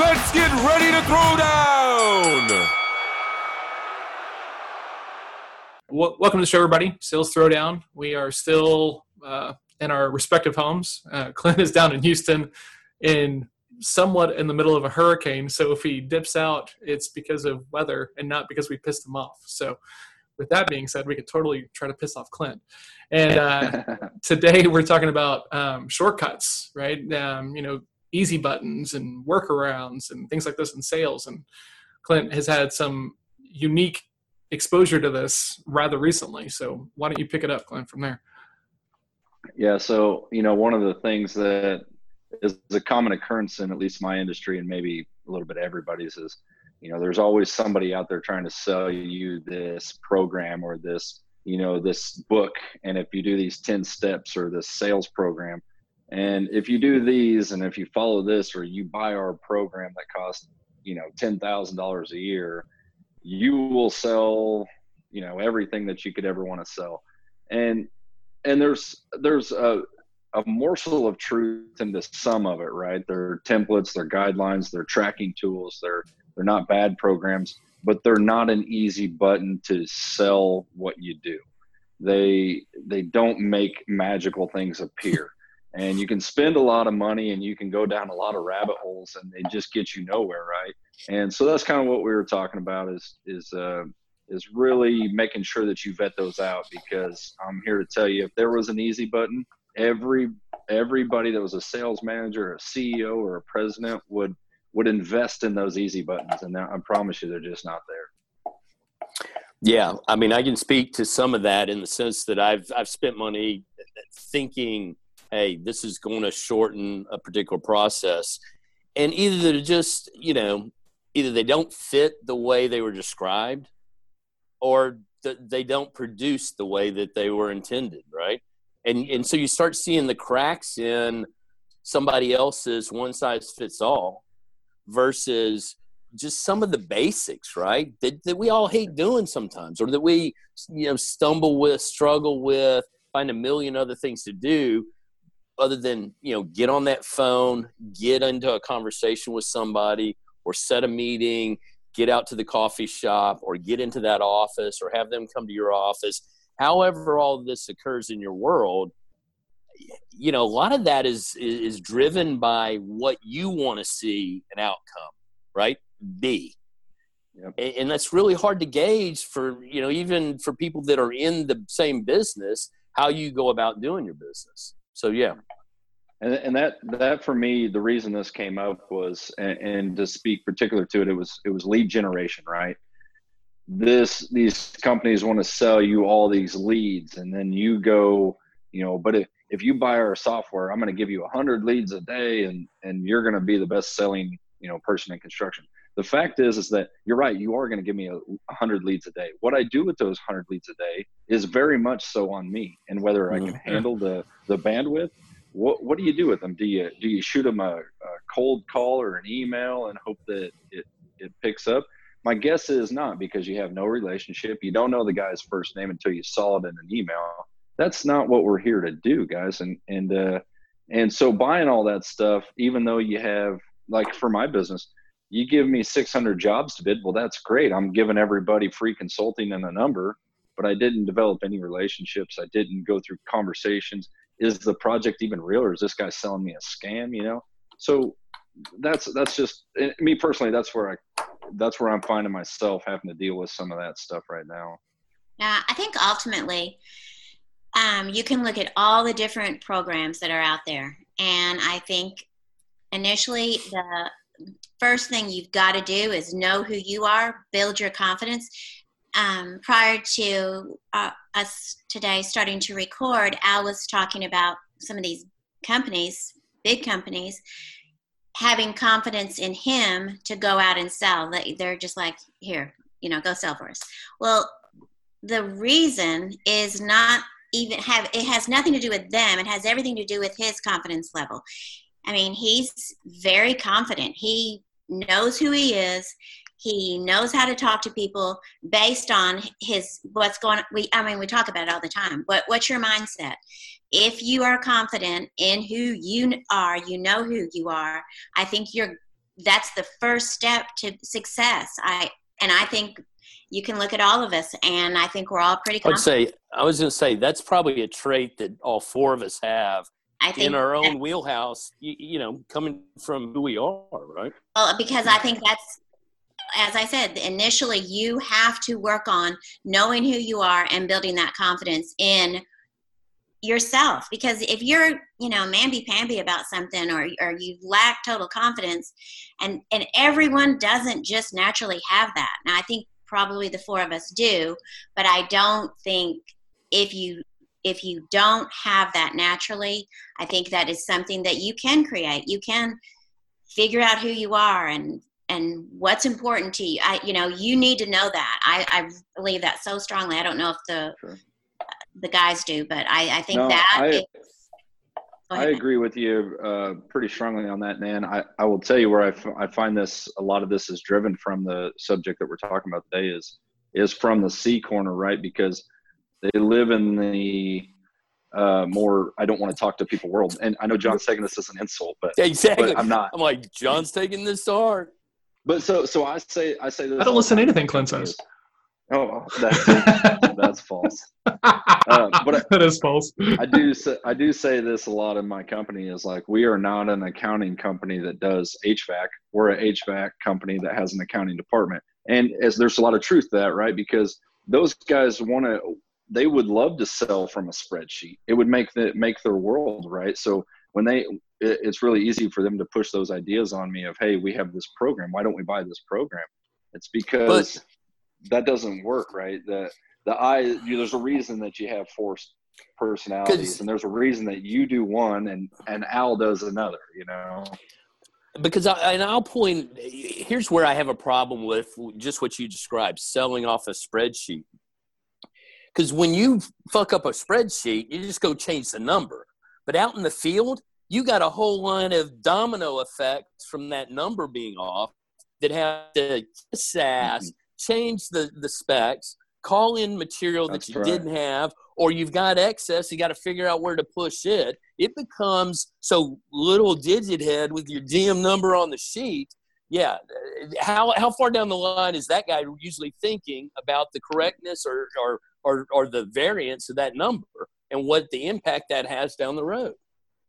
Let's get ready to throw down. Well, welcome to the show, everybody. Sales Throwdown. We are still uh, in our respective homes. Uh, Clint is down in Houston, in somewhat in the middle of a hurricane. So if he dips out, it's because of weather and not because we pissed him off. So, with that being said, we could totally try to piss off Clint. And uh, today we're talking about um, shortcuts, right? Um, you know, easy buttons and workarounds and things like this in sales. And Clint has had some unique exposure to this rather recently. So why don't you pick it up, Clint, from there? Yeah. So, you know, one of the things that is a common occurrence in at least my industry and maybe a little bit everybody's is, you know, there's always somebody out there trying to sell you this program or this, you know, this book. And if you do these 10 steps or this sales program, and if you do these and if you follow this or you buy our program that costs, you know, $10,000 a year, you will sell, you know, everything that you could ever want to sell. And, and there's, there's a, a morsel of truth in into some of it, right? They're templates, they're guidelines, they're tracking tools, they're they're not bad programs, but they're not an easy button to sell what you do. They they don't make magical things appear. And you can spend a lot of money and you can go down a lot of rabbit holes and they just get you nowhere, right? And so that's kind of what we were talking about is is uh, is really making sure that you vet those out because I'm here to tell you if there was an easy button, every everybody that was a sales manager, a CEO, or a president would would invest in those easy buttons, and I promise you, they're just not there. Yeah, I mean, I can speak to some of that in the sense that I've I've spent money thinking, hey, this is going to shorten a particular process, and either just you know, either they don't fit the way they were described, or they don't produce the way that they were intended, right? and and so you start seeing the cracks in somebody else's one size fits all versus just some of the basics right? That, that we all hate doing sometimes or that we you know stumble with struggle with find a million other things to do other than you know get on that phone get into a conversation with somebody or set a meeting get out to the coffee shop or get into that office or have them come to your office however all this occurs in your world you know a lot of that is is driven by what you want to see an outcome right? Be yep. and, and that's really hard to gauge for you know even for people that are in the same business how you go about doing your business so yeah. And, and that that for me the reason this came up was and, and to speak particular to it it was it was lead generation right? This these companies want to sell you all these leads and then you go you know but if, if you buy our software i'm going to give you 100 leads a day and and you're going to be the best selling you know person in construction the fact is is that you're right you are going to give me a 100 leads a day what i do with those 100 leads a day is very much so on me and whether i can mm-hmm. handle the the bandwidth what what do you do with them do you do you shoot them a, a cold call or an email and hope that it it picks up my guess is not because you have no relationship. You don't know the guy's first name until you saw it in an email. That's not what we're here to do, guys. And and uh, and so buying all that stuff, even though you have like for my business, you give me 600 jobs to bid. Well, that's great. I'm giving everybody free consulting and a number, but I didn't develop any relationships. I didn't go through conversations. Is the project even real, or is this guy selling me a scam? You know, so that's that's just me personally. That's where I that's where I'm finding myself having to deal with some of that stuff right now. Yeah, I think ultimately, um, you can look at all the different programs that are out there, and I think initially the first thing you've got to do is know who you are, build your confidence. Um, prior to uh, us today starting to record, Al was talking about some of these companies, big companies, having confidence in him to go out and sell. They're just like, here, you know, go sell for us. Well, the reason is not even have it has nothing to do with them. It has everything to do with his confidence level. I mean, he's very confident. He knows who he is. He knows how to talk to people based on his what's going. We, I mean, we talk about it all the time. What what's your mindset? if you are confident in who you are, you know who you are, I think you're that's the first step to success. I and I think you can look at all of us, and I think we're all pretty. I would say I was going to say that's probably a trait that all four of us have I think in our own wheelhouse. You, you know, coming from who we are, right? Well, because I think that's, as I said, initially you have to work on knowing who you are and building that confidence in yourself. Because if you're, you know, mamby pamby about something or, or you lack total confidence, and, and everyone doesn't just naturally have that. Now, I think probably the four of us do, but I don't think if you if you don't have that naturally, I think that is something that you can create. You can figure out who you are and and what's important to you. I you know you need to know that. I I believe that so strongly. I don't know if the Sure. the guys do, but I I think No, that. I- is- I agree with you uh, pretty strongly on that, Nan. I, I will tell you where I, f- I find this, a lot of this is driven from the subject that we're talking about today is, is from the C corner, right? Because they live in the uh, more, I don't want to talk to people world. And I know John's taking this as an insult, but, Exactly. but I'm not. I'm like, John's taking this to heart. But so, so I say, I say this. I don't listen to anything Clint says. Oh, that's, that's false. Uh, but I- that is false. I do say I do say this a lot in my company is like we are not an accounting company that does HVAC. We're a HVAC company that has an accounting department, and as there's a lot of truth to that, right? Because those guys want to, they would love to sell from a spreadsheet. It would make the make their world right. So when they, it, it's really easy for them to push those ideas on me of, hey, we have this program. Why don't we buy this program? It's because that doesn't work, right? The the I you, there's a reason that you have four personalities, and there's a reason that you do one and and Al does another. You know, because I, and I'll point here's where I have a problem with just what you described selling off a spreadsheet. Because when you fuck up a spreadsheet, you just go change the number. But out in the field, you got a whole line of domino effects from that number being off that have to sass, mm-hmm. change the, the specs, call in material that you right. didn't have, or you've got excess, you got to figure out where to push it. It becomes so little digit head with your DM number on the sheet. Yeah, uh, how how far down the line is that guy usually thinking about the correctness or or or, or the variance of that number and what the impact that has down the road?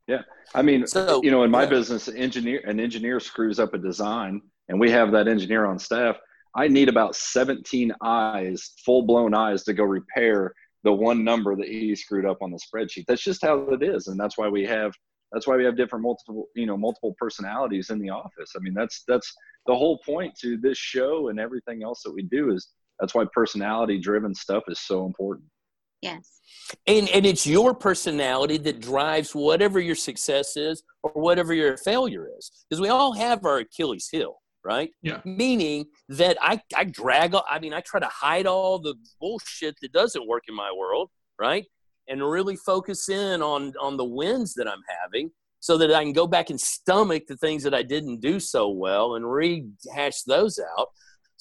Yeah. I mean, So you know, in my yeah. business, engineer an engineer screws up a design, and we have that engineer on staff. I need about 17 eyes, full blown eyes, to go repair the one number that he screwed up on the spreadsheet. That's just how it is, and that's why we have that's why we have different multiple you know multiple personalities in the office. I mean, that's that's the whole point to this show and everything else that we do is that's why personality driven stuff is so important. yes. and and it's your personality that drives whatever your success is or whatever your failure is because we all have our achilles heel right Yeah. meaning that i i drag i mean i try to hide all the bullshit that doesn't work in my world right and really focus in on on the wins that i'm having so that i can go back and stomach the things that i didn't do so well and rehash those out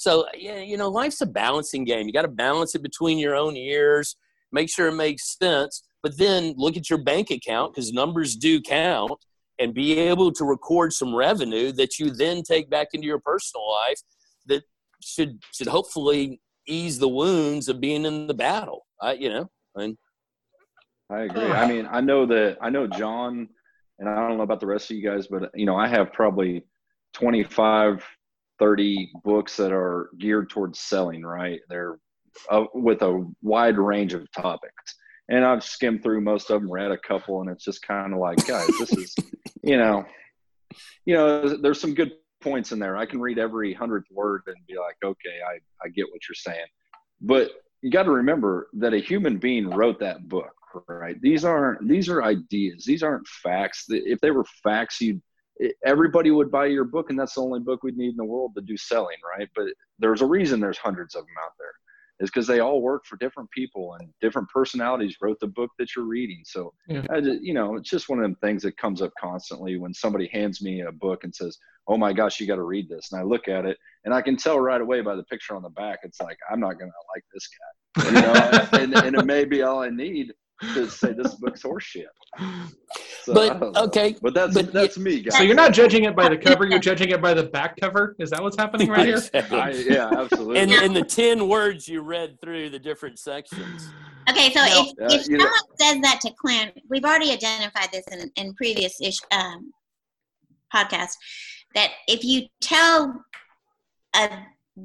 so yeah you know life's a balancing game you got to balance it between your own ears make sure it makes sense, but then look at your bank account because numbers do count and be able to record some revenue that you then take back into your personal life that should should hopefully ease the wounds of being in the battle. I, you know, and I agree. I mean, I know that I know John, and I don't know about the rest of you guys, but you know, I have probably 25, 30 books that are geared towards selling, right? They're uh, with a wide range of topics. And I've skimmed through most of them, read a couple, and it's just kind of like, guys, this is, you know, you know, there's some good points in there. I can read every hundredth word and be like, okay, I, I get what you're saying. But you got to remember that a human being wrote that book, right? These aren't these are ideas. These aren't facts. If they were facts, you everybody would buy your book, and that's the only book we'd need in the world to do selling, right? But there's a reason there's hundreds of them out there. Is because they all work for different people and different personalities wrote the book that you're reading. So, Yeah. I you know, it's just one of them things that comes up constantly when somebody hands me a book and says, "Oh my gosh, you got to read this," and I look at it and I can tell right away by the picture on the back, it's like I'm not gonna like this guy you know, and, and it may be all I need. To say this book's horseshit. So, but okay, but that's but that's me, guys. So you're not judging it by the cover; you're judging it by the back cover. Is that what's happening right here? I, yeah, absolutely. and and the ten words you read through the different sections. Okay, so No. if, Yeah, if you know- someone says that to Clint, we've already identified this in, in previous ish, um, podcasts, that if you tell a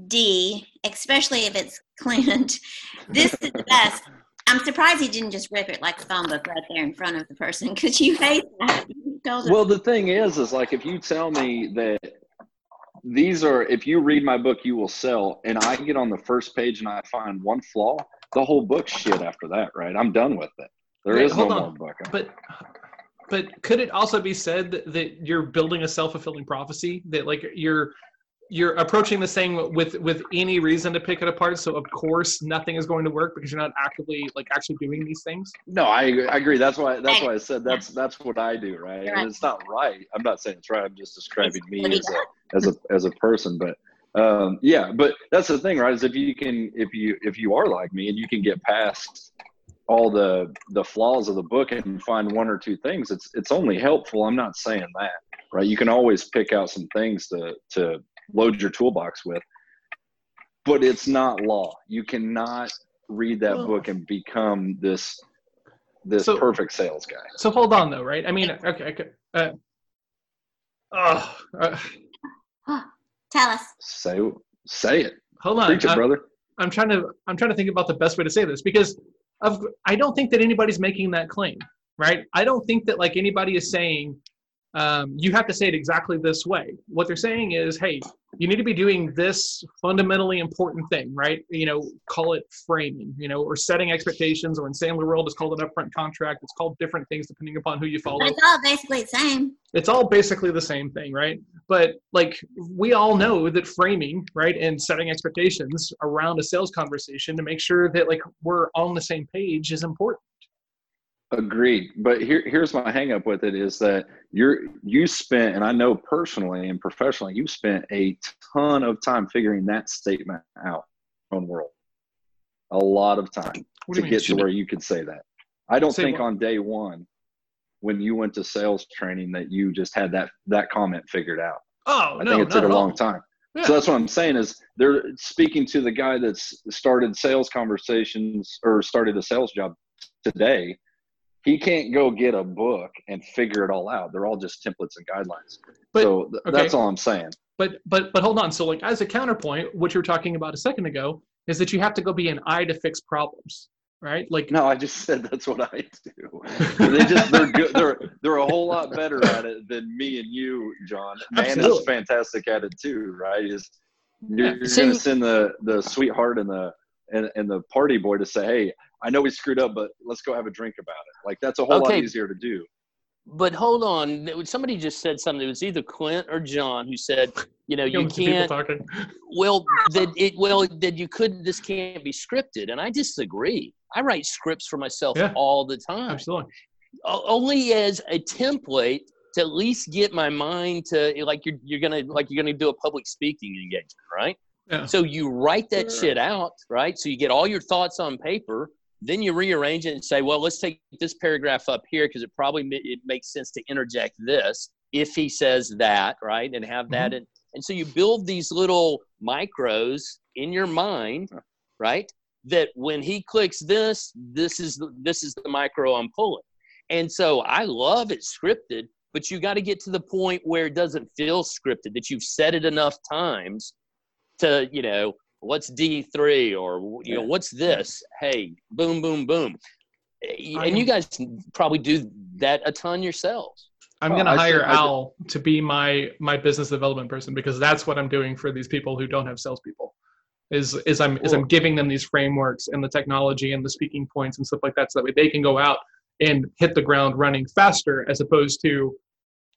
D, especially if it's Clint, this is the best. I'm surprised he didn't just rip it like a phone book right there in front of the person because you hate that. You Well, the thing is, is like if you tell me that these are, if you read my book, you will sell, and I get on the first page and I find one flaw, the whole book's shit after that, right? I'm done with it. There Wait, is no hold more on. book. But but could it also be said that, that you're building a self fulfilling prophecy that like you're you're approaching this thing with with any reason to pick it apart so of course nothing is going to work because you're not actively like actually doing these things No, I, I agree. That's why that's why I said that's that's what I do, right? And right. it's not right. I'm not saying it's right. I'm just describing me as a as a as a person. But um, yeah, but that's the thing, right? Is if you can if you if you are like me and you can get past all the the flaws of the book and find one or two things, it's it's only helpful. I'm not saying that, right? You can always pick out some things to to load your toolbox with, but it's not law. You cannot read that Well- book and become this this So- perfect sales guy. so hold on though right i mean okay, okay uh, oh, uh, Tell us. Say say it. hold on Preach it, I- brother. I'm trying to I'm trying to think about the best way to say this because of I don't think that anybody's making that claim, right? I don't think that like anybody is saying um, you have to say it exactly this way. What they're saying is, hey, you need to be doing this fundamentally important thing, right? You know, call it framing, you know, or setting expectations, or in Sandler world, it's called an upfront contract. It's called different things depending upon who you follow But it's all basically the same. it's all basically the same thing, right? But like we all know that framing, right, and setting expectations around a sales conversation to make sure that like we're on the same page is important. Agreed. But here, here's my hang up with it is that you're you spent, and I know personally and professionally, you spent a ton of time figuring that statement out on world. A lot of time to you get to where you could say that. I don't think what? on day one when you went to sales training that you just had that that comment figured out. Oh I no, think it took a long time. Yeah. So that's what I'm saying is they're speaking to the guy that's started sales conversations or started a sales job today. He can't go get a book and figure it all out. They're all just templates and guidelines. But- so th- okay. that's all I'm saying. But but but hold on. So like as a counterpoint, what you were talking about a second ago is that you have to go be an I to fix problems, right? Like No, I just said that's what I do. they just they're good. They're they're a whole lot better at it than me and you, John. Man is fantastic at it too, right? Is you're, Yeah. you're So- gonna send the the sweetheart and the and, and the party boy to say, hey, I know we screwed up, but let's go have a drink about it. Like that's a whole Okay. lot easier to do. But hold on, somebody just said something. It was either Clint or John who said, you know, you young can't. talking. Well, that it well that you couldn't. This can't be scripted, and I disagree. I write scripts for myself Yeah. all the time. Absolutely. only as a template to at least get my mind to like you're you're gonna like you're gonna do a public speaking engagement, right? Yeah. So you write that Sure. shit out, right? So you get all your thoughts on paper. Then you rearrange it and say, well, let's take this paragraph up here because it probably it makes sense to interject this if he says that, right? And have that mm-hmm. in. And so you build these little micros in your mind, right? That when he clicks this, this is the, this is the micro I'm pulling. And so I love it scripted, but you got to get to the point where it doesn't feel scripted, that you've said it enough times to, you know, what's D3 or you know what's this? Hey, boom boom boom. And you guys probably do that a ton yourselves. I'm going to hire should, Al to be my my business development person because that's what I'm doing for these people who don't have salespeople. Is is I'm cool. is I'm giving them these frameworks and the technology and the speaking points and stuff like that, so that way they can go out and hit the ground running faster as opposed to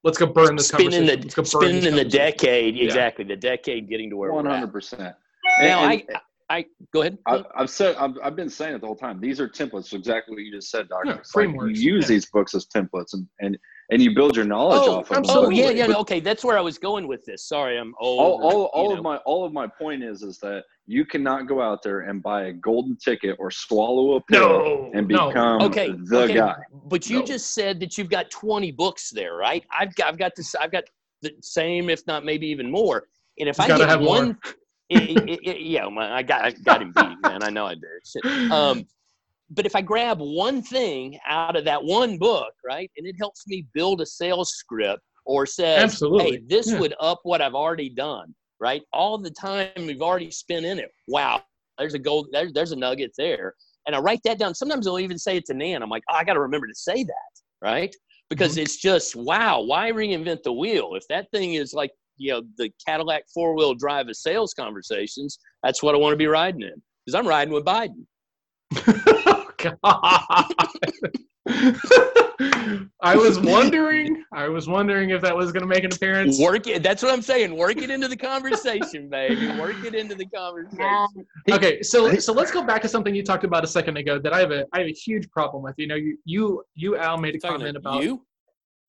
let's go burn this spin conversation. In the, spin in the decade, yeah. exactly the decade getting to where 100%. And, now and, I, I go ahead. I, have said i have been saying it the whole time. These are templates, exactly what you just said, Doctor. Yeah, frameworks. Like you use yeah. these books as templates, and and and you build your knowledge oh, off of absolutely. them. Oh yeah, yeah. But, okay, that's where I was going with this. Sorry, I'm old. All, all, all of my all of my point is is that you cannot go out there and buy a golden ticket or swallow a pill no, and become no. okay, the okay. guy. But you no. just said that you've got 20 books there, right? I've got I've got this I've got the same, if not maybe even more. And if you I get one, more it, it, it, yeah, man, I got, I got him beat, man. I know I did. Shit. Um, but if I grab one thing out of that one book, right, and it helps me build a sales script or says, Absolutely. hey, this Yeah. would up what I've already done, right? All the time we've already spent in it. Wow, there's a gold, there's, there's a nugget there. And I write that down. Sometimes I'll even say it to Nan. I'm like, oh, I got to remember to say that, right? Because Mm-hmm. it's just, wow, why reinvent the wheel? If that thing is like, you know, the Cadillac four wheel drive of sales conversations, that's what I want to be riding in. Because I'm riding with Biden. Oh, God. I was wondering. I was wondering if that was going to make an appearance. Work it. That's what I'm saying. Work it into the conversation, baby. Work it into the conversation. Okay, so so let's go back to something you talked about a second ago that I have a I have a huge problem with. You know, you you you Al made a comment about you,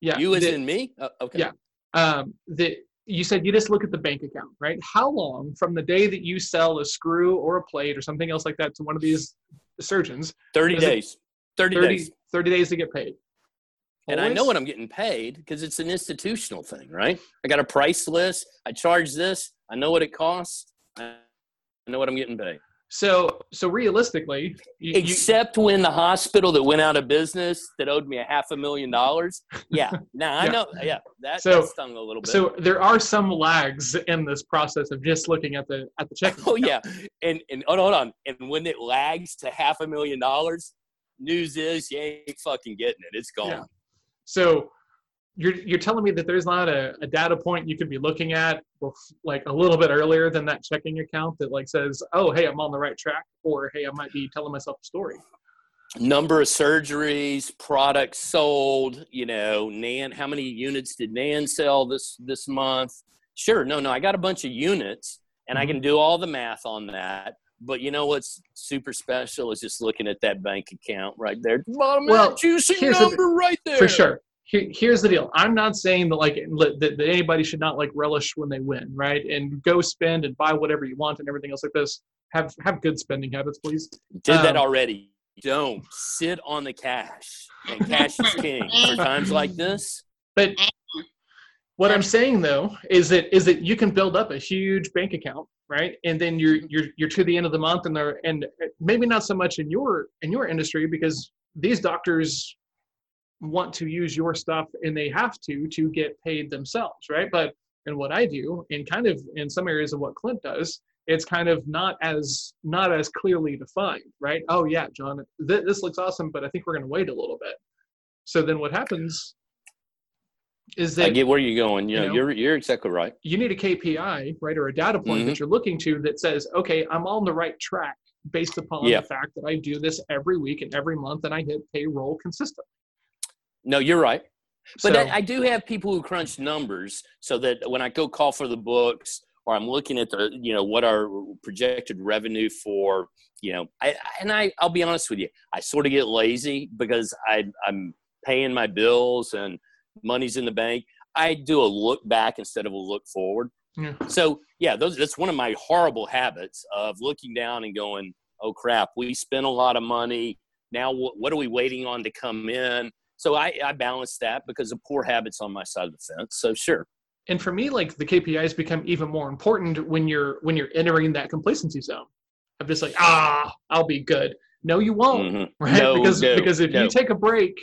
yeah you as that- in me. Uh, okay. Yeah. um that you said you just look at the bank account, right? How long from the day that you sell a screw or a plate or something else like that to one of these surgeons, Thirty Is it days. 30, 30, days. 30 days to get paid? And I know what I'm getting paid because it's an institutional thing, right? I got a price list. I charge this. I know what it costs. I know what I'm getting paid. So so realistically, you, you, Except when the hospital that went out of business that owed me a half a million dollars. Yeah. Now I know. Yeah. That, So- that stung a little bit. so there are some lags in this process of just looking at the at the check. Oh account. yeah, and and hold on, hold on. And when it lags to half a million dollars, news is you ain't fucking getting it. It's gone. Yeah. So you're you're telling me that there's not a, a data point you could be looking at like a little bit earlier than that checking account that like says, oh hey, I'm on the right track, or hey, I might be telling myself a story. Number of surgeries, products sold. You know, Nan. How many units did Nan sell this this month? Sure. No, no. I got a bunch of units, and I Mm-hmm. can do all the math on that. But you know what's super special is just looking at that bank account right there. Bottom Well, that juicy here's the- number right there. For sure. Here, here's the deal. I'm not saying that like that, that anybody should not like relish when they win, right? And go spend and buy whatever you want and everything else like this. Have have good spending habits, please. Did that Um, already. Don't sit on the cash. And cash is king for times like this. But what I'm saying though is that is that you can build up a huge bank account, right? And then you're you're you're to the end of the month, and they're and maybe not so much in your in your industry because these doctors want to use your stuff and they have to to get paid themselves, right? But in what I do, and kind of in some areas of what Clint does, it's kind of not as not as clearly defined, right? Oh yeah, John, th- this looks awesome, but I think we're going to wait a little bit. So then what happens is that I get where you're going. You you know, know, you're you're exactly right. you need a KPI, right, or a data point Mm-hmm. that you're looking to that says, okay, I'm on the right track based upon Yeah. the fact that I do this every week and every month and I hit payroll consistently. No, you're right. But so, I, I do have people who crunch numbers so that when I go call for the books or I'm looking at the, you know, what our projected revenue for, you know, I, and I, I'll be honest with you, I sort of get lazy because I, I'm paying my bills and money's in the bank. I do a look back instead of a look forward. Yeah. So yeah, those, that's one of my horrible habits of looking down and going, oh crap, we spent a lot of money. Now what, what are we waiting on to come in? So I, I balance that because of poor habits on my side of the fence. So sure. and for me, like the KPIs become even more important when you're when you're entering that complacency zone. I'm just like, ah, I'll be good. No, you won't, Mhm. right? No, because no, because if no. you take a break,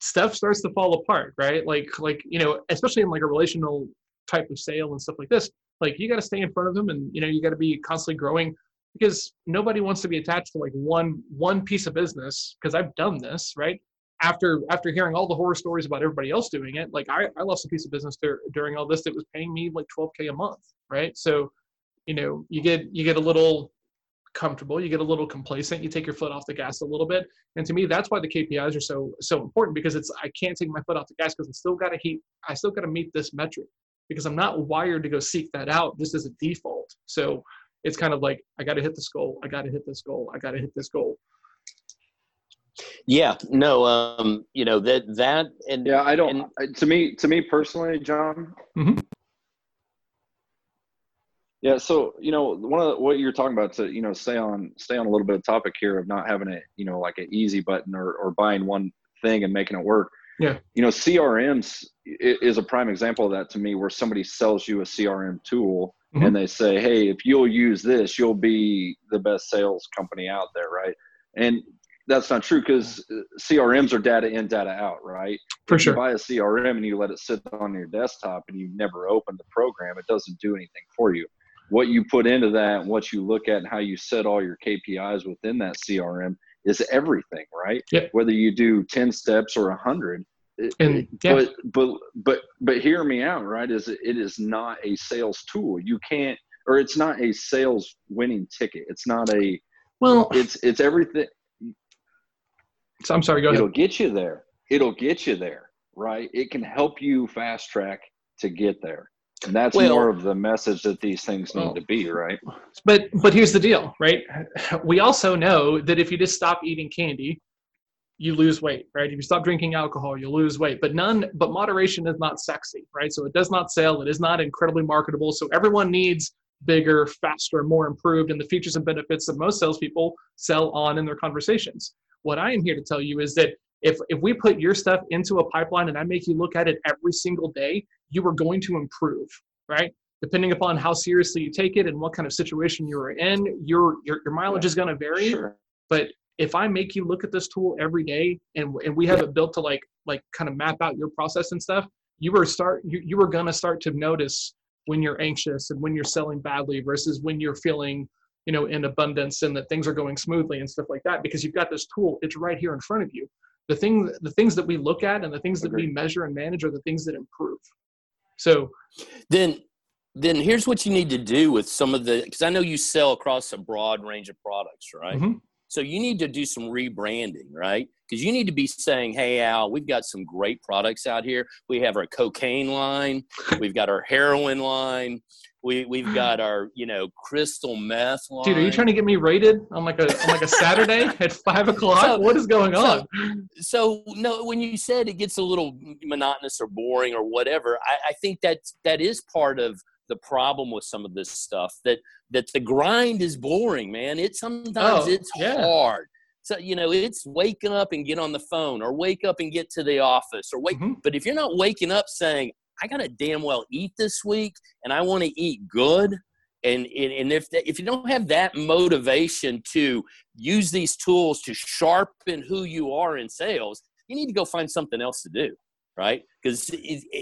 stuff starts to fall apart, right? Like like you know, especially in like a relational type of sale and stuff like this. Like you got to stay in front of them, and you know you got to be constantly growing because nobody wants to be attached to like one one piece of business. Because I've done this, right? After after hearing all the horror stories about everybody else doing it, like I, I lost a piece of business dur- during all this that was paying me like 12k a month, right? So, you know, you get you get a little comfortable, you get a little complacent, you take your foot off the gas a little bit. And to me, that's why the KPIs are so so important because it's I can't take my foot off the gas because I still got to heat I still got to meet this metric because I'm not wired to go seek that out just as a default. So it's kind of like I got to hit this goal, I got to hit this goal, I got to hit this goal. Yeah, no, um, you know, that, that, and Yeah, I don't. And- to me, to me personally, John, Mhm. Yeah, so you know, one of the, what you're talking about to you know stay on stay on a little bit of topic here of not having a you know like an easy button or or buying one thing and making it work. Yeah. You know, CRMs is a prime example of that to me, where somebody sells you a CRM tool Mhm. and they say, "Hey, if you'll use this, you'll be the best sales company out there," right? And that's not true because uh, CRMs are data in, data out, right? For if sure. you buy a CRM and you let it sit on your desktop and you never open the program, it doesn't do anything for you. What you put into that and what you look at and how you set all your KPIs within that CRM is everything, right? Yep. Whether you do 10 steps or 100. And, yeah. but but but but hear me out, right? Is it it is not a sales tool. You can't or it's not a sales winning ticket. It's not a Well, it's it's everything so I'm sorry. Go ahead. it'll get you there. It'll get you there, right? It can help you fast track to get there. And that's Well- more of the message that these things need Well- to be, right? But but here's the deal, right? We also know that if you just stop eating candy, you lose weight, right? If you stop drinking alcohol, you lose weight. But none, but moderation is not sexy, right? So it does not sell. It is not incredibly marketable. So everyone needs bigger, faster, more improved, and the features and benefits that most salespeople sell on in their conversations. What I am here to tell you is that if if we put your stuff into a pipeline and I make you look at it every single day, you are going to improve, right? Depending upon how seriously you take it and what kind of situation you're in, your your, your mileage Yeah. is going to vary Sure. but if i make you look at this tool every day and, and we have it built to like like kind of map out your process and stuff you were start you, you were going to start to notice when you're anxious and when you're selling badly versus when you're feeling you know in abundance and that things are going smoothly and stuff like that because you've got this tool it's right here in front of you. The thing the things that we look at and the things that we measure and manage are the things that improve. So then then here's what you need to do with some of the because i know you sell across a broad range of products right? Mhm. So you need to do some rebranding right? Because you need to be saying hey al we've got some great products out here. We have our cocaine line we've got our heroin line we, we've got our you know crystal meth line dude are you trying to get me rated on like a on like a saturday at five o'clock? So- what is going so- on? so no when you said it gets a little monotonous or boring or whatever i, I think that that is part of the problem with some of this stuff that that the grind is boring man it sometimes Oh, it's yeah. hard so you know it's waking up and get on the phone or wake up and get to the office or wake Mhm. but if you're not waking up saying i gotta damn well eat this week and i want to eat good and, and and if if you don't have that motivation to use these tools to sharpen who you are in sales, you need to go find something else to do, right? Because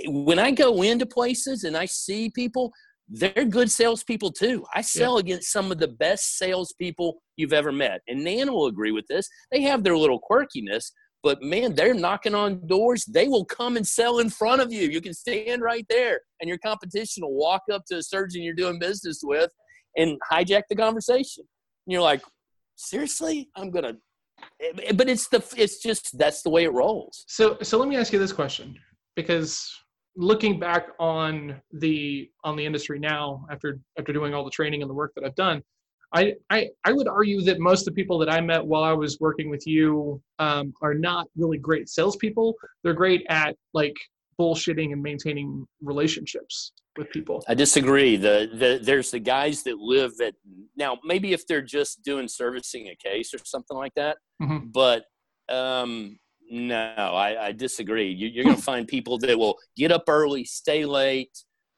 when I go into places and I see people, they're good salespeople too. I sell against some of the best salespeople you've ever met, and Nan will agree with this. They have their little quirkiness, but man, they're knocking on doors. They will come and sell in front of you. You can stand right there, and your competition will walk up to a surgeon you're doing business with and hijack the conversation. And you're like, seriously, I'm gonna. eh, But it's the it's just that's the way it rolls. So so let me ask you this question because looking back on the on the industry now after after doing all the training and the work that I've done, I I, I would argue that most of the people that I met while I was working with you um, are not really great salespeople. They're great at like bullshitting and maintaining relationships with people. I disagree. The, the there's the guys that live at now. Maybe if they're just doing servicing a case or something like that, Mhm. but um, no, I, I disagree. You, you're going to find people that will get up early, stay late.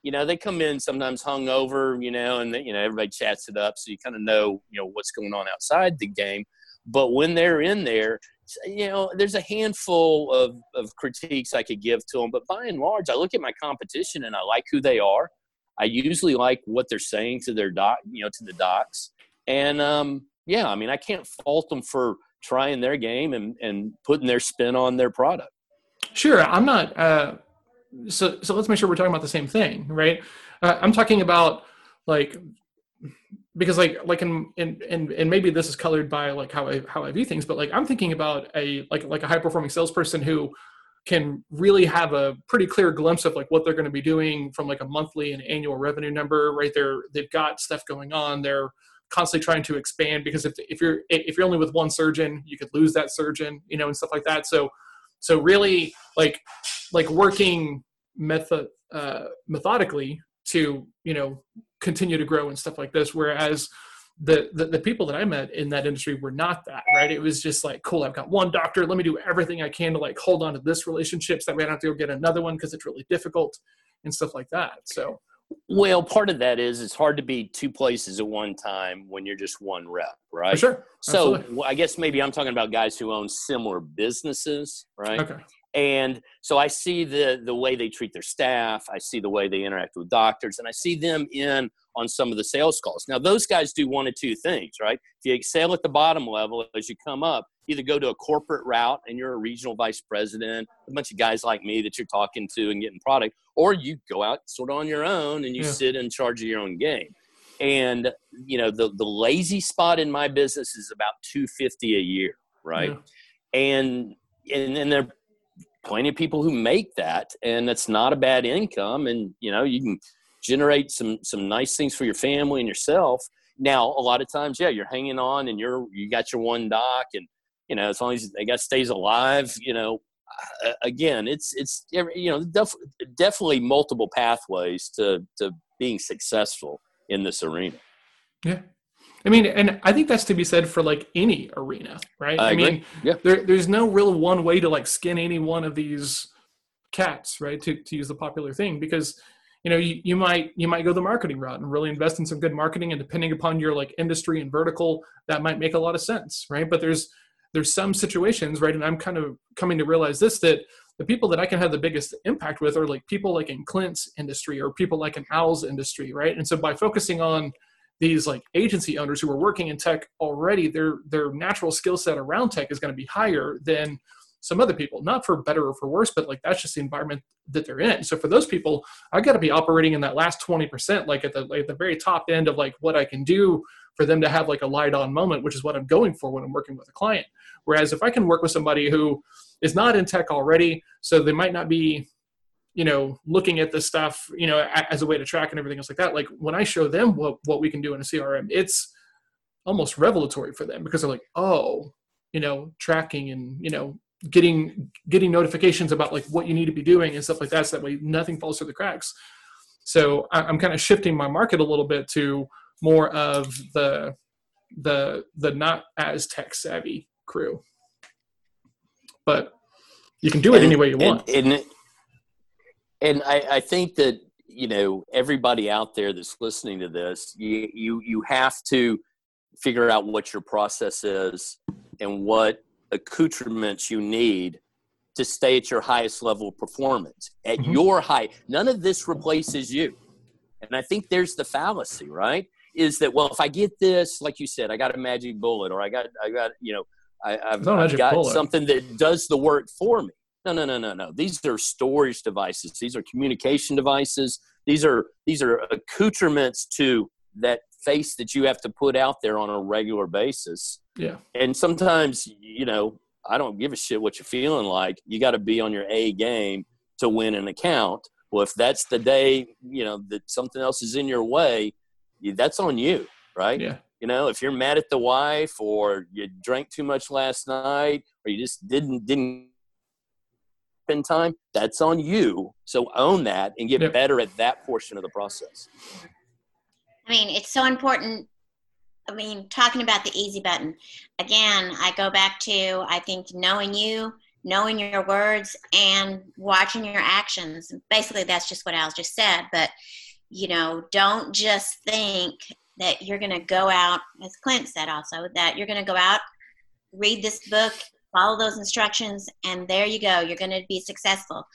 You know, they come in sometimes hungover. You know, and they, you know everybody chats it up, so you kind of know you know what's going on outside the game. But when they're in there, you know, there's a handful of, of critiques I could give to them, but by and large, I look at my competition and I like who they are. I usually like what they're saying to their doc, you know, to the docs. And um, yeah, I mean, I can't fault them for trying their game and, and putting their spin on their product. Sure, I'm not. Uh, so so let's make sure we're talking about the same thing, right? Uh, I'm talking about like because like like in, and and maybe this is colored by like how I how I view things, but like I'm thinking about a like like a high performing salesperson who can really have a pretty clear glimpse of like what they're going to be doing from like a monthly and annual revenue number right? There they've got stuff going on. They're constantly trying to expand because if, if you're if you're only with one surgeon you could lose that surgeon you know and stuff like that. So so really like like working method uh, methodically to you know continue to grow and stuff like this whereas the, the, the people that I met in that industry were not that, right? It was just like, cool, I've got one doctor. Let me do everything I can to like hold on to this relationship so that way I don't have to go get another one because it's really difficult and stuff like that. So, well, part of that is it's hard to be two places at one time when you're just one rep, right? For sure. So I guess maybe I'm talking about guys who own similar businesses, right? Okay. And so I see the the way they treat their staff, I see the way they interact with doctors, and I see them in on some of the sales calls. Now those guys do one of two things, right? If you excel at the bottom level as you come up, either go to a corporate route and you're a regional vice president, a bunch of guys like me that you're talking to and getting product, or you go out sort of on your own and you yeah. sit in charge of your own game. And you know, the the lazy spot in my business is about 250 a year, right? Yeah. And and then there plenty of people who make that and that's not a bad income and you know you can generate some some nice things for your family and yourself. Now a lot of times yeah you're hanging on and you're you got your one doc and you know as long as they got stays alive you know uh, again it's it's you know def, definitely multiple pathways to to being successful in this arena. Yeah I mean, and I think that's to be said for like any arena, right? I, I mean, yeah. there, there's no real one way to like skin any one of these cats, right? To, to use the popular thing, because you know you, you might you might go the marketing route and really invest in some good marketing, and depending upon your like industry and vertical, that might make a lot of sense, right? But there's there's some situations, right? And I'm kind of coming to realize this that the people that I can have the biggest impact with are like people like in Clint's industry or people like in Al's industry, right? And so by focusing on these like agency owners who are working in tech already, their their natural skill set around tech is going to be higher than some other people. Not for better or for worse, but like that's just the environment that they're in. So for those people, I got to be operating in that last twenty percent, like at the like at the very top end of like what I can do for them to have like a light on moment, which is what I'm going for when I'm working with a client. Whereas if I can work with somebody who is not in tech already, so they might not be you know looking at this stuff you know as a way to track and everything else like that like when i show them what what we can do in a crm it's almost revelatory for them because they're like oh you know tracking and you know getting getting notifications about like what you need to be doing and stuff like that so that way nothing falls through the cracks. So i'm kind of shifting my market a little bit to more of the the the not as tech savvy crew. But you can do it and, any way you want. and, and and I, I think that you know everybody out there that's listening to this, you you you have to figure out what your process is and what accoutrements you need to stay at your highest level of performance at mm-hmm. your height. None of this replaces you. And I think there's the fallacy, right? Is that well, if I get this, like you said, I got a magic bullet, or I got, I got, you know, I, have I've got bullet. something that does the work for me. No, no, no, no, no. These are storage devices. These are communication devices. These are these are accoutrements to that face that you have to put out there on a regular basis. Yeah. And sometimes, you know, I don't give a shit what you're feeling like. You got to be on your A game to win an account. Well, if that's the day, you know, that something else is in your way, that's on you, right? Yeah. You know, if you're mad at the wife or you drank too much last night or you just didn't didn't spend time, that's on you. So own that and get better at that portion of the process. I mean, it's so important. I mean, talking about the easy button, again, I go back to I think knowing you, knowing your words, and watching your actions. Basically, that's just what Al just said. But, you know, don't just think that you're going to go out, as Clint said also, that you're going to go out, read this book, follow those instructions and there you go you're going to be successful.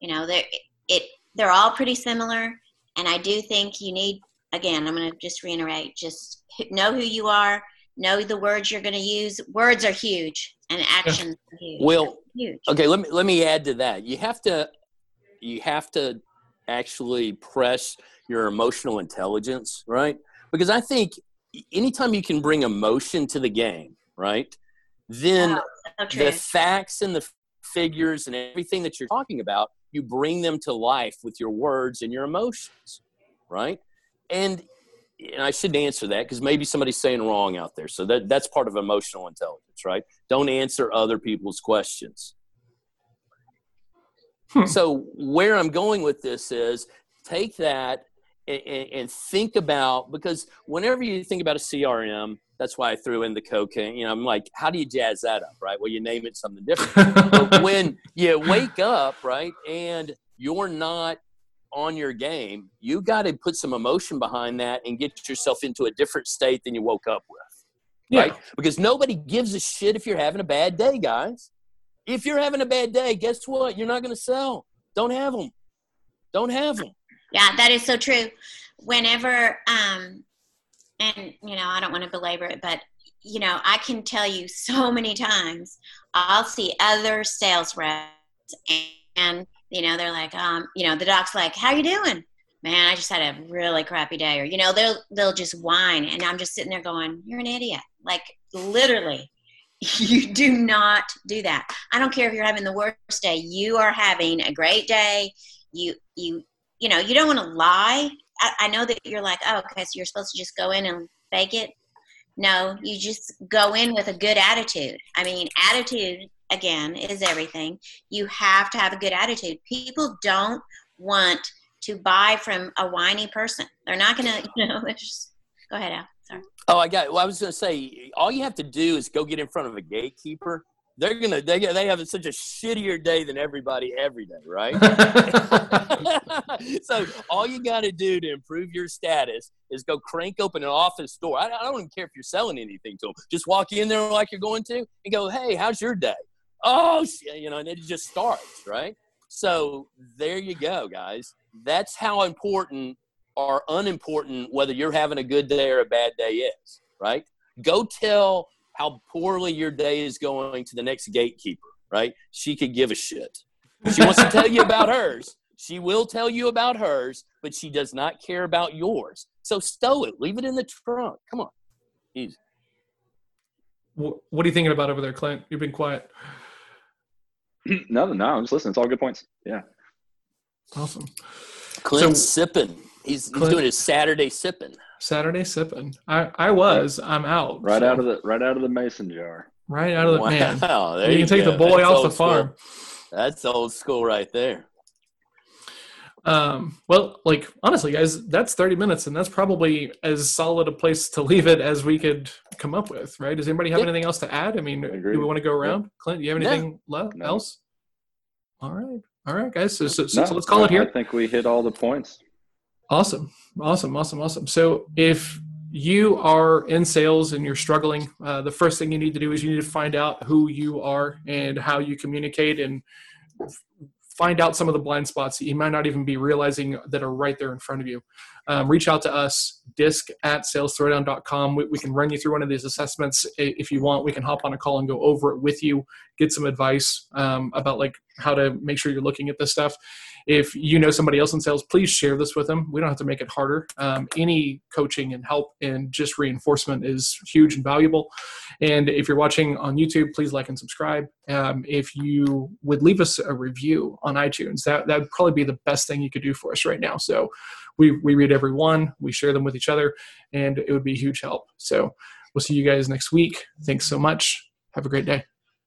You know they're it they're all pretty similar and i do think you need again i'm going to just reiterate just know who you are know the words you're going to use. Words are huge and actions are huge. Well huge. okay let me let me add to that. You have to you have to actually press your emotional intelligence right? Because i think anytime you can bring emotion to the game right then okay. the facts and the figures and everything that you're talking about, you bring them to life with your words and your emotions, right? And, and I shouldn't answer that because maybe somebody's saying wrong out there. So that, that's part of emotional intelligence, right? Don't answer other people's questions. Hmm. So where I'm going with this is take that and, and think about because whenever you think about a CRM, that's why I threw in the cocaine. You know, I'm like, how do you jazz that up, right? Well, you name it something different. but when you wake up, right, and you're not on your game, you got to put some emotion behind that and get yourself into a different state than you woke up with. Yeah. Right? Because nobody gives a shit if you're having a bad day, guys. If you're having a bad day, guess what? You're not going to sell. Don't have them. Don't have them. Yeah, that is so true. Whenever, um, and you know, I don't want to belabor it, but you know, I can tell you so many times I'll see other sales reps and, you know, they're like, um, you know, the doc's like, how you doing? Man, I just had a really crappy day. Or, you know, they'll, they'll just whine. And I'm just sitting there going, you're an idiot. Like literally, you do not do that. I don't care if you're having the worst day. You are having a great day. You, you, you know, you don't want to lie. I, I know that you're like, oh, okay, so you're supposed to just go in and fake it. No, you just go in with a good attitude. I mean, attitude again is everything. You have to have a good attitude. People don't want to buy from a whiny person. They're not going to, you know, just go ahead, Al. Sorry. Oh, I got. Well, I was going to say, all you have to do is go get in front of a gatekeeper. They're gonna they they have such a shittier day than everybody every day, right? so all you got to do to improve your status is go crank open an office door. I, I don't even care if you're selling anything to them. Just walk in there like you're going to and go, "Hey, how's your day?" Oh, you know, and it just starts, right? So there you go, guys. That's how important or unimportant whether you're having a good day or a bad day is, right? Go tell how poorly your day is going to the next gatekeeper, right? She could give a shit. She wants to tell you about hers. She will tell you about hers, but she does not care about yours. So stow it. Leave it in the trunk. Come on. Easy. What are you thinking about over there, Clint? You've been quiet. no, no, I'm just listening. It's all good points. Yeah. Awesome. Clint So- sipping. He's, he's Clint- doing his Saturday sipping. Saturday sipping. I, I was. I'm out. Right so- out of the right out of the mason jar. right out of the man. Wow, there You can take go. the boy That's off the school. farm. That's old school right there. Um, well, like honestly, guys, that's 30 minutes, and that's probably as solid a place to leave it as we could come up with, right? Does anybody have Yeah. anything else to add? I mean, Agreed. do we want to go around? Clint, do you have No. anything left No. else? All right, all right, guys. So, so, so, No, so let's call it here. I think we hit all the points. Awesome. Awesome. Awesome. Awesome. So if you are in sales and you're struggling, uh, the first thing you need to do is you need to find out who you are and how you communicate and find out some of the blind spots that you might not even be realizing that are right there in front of you. Um, reach out to us, disc at salesthrowdown.com. We, we can run you through one of these assessments if you want. We can hop on a call and go over it with you, get some advice um, about like how to make sure you're looking at this stuff. If you know somebody else in sales, please share this with them. We don't have to make it harder. Um, any coaching and help and just reinforcement is huge and valuable. And if you're watching on YouTube, please like and subscribe. Um, if you would leave us a review on iTunes, that that would probably be the best thing you could do for us right now. So we we read every one, we share them with each other, and it would be a huge help. So we'll see you guys next week. Thanks so much. Have a great day.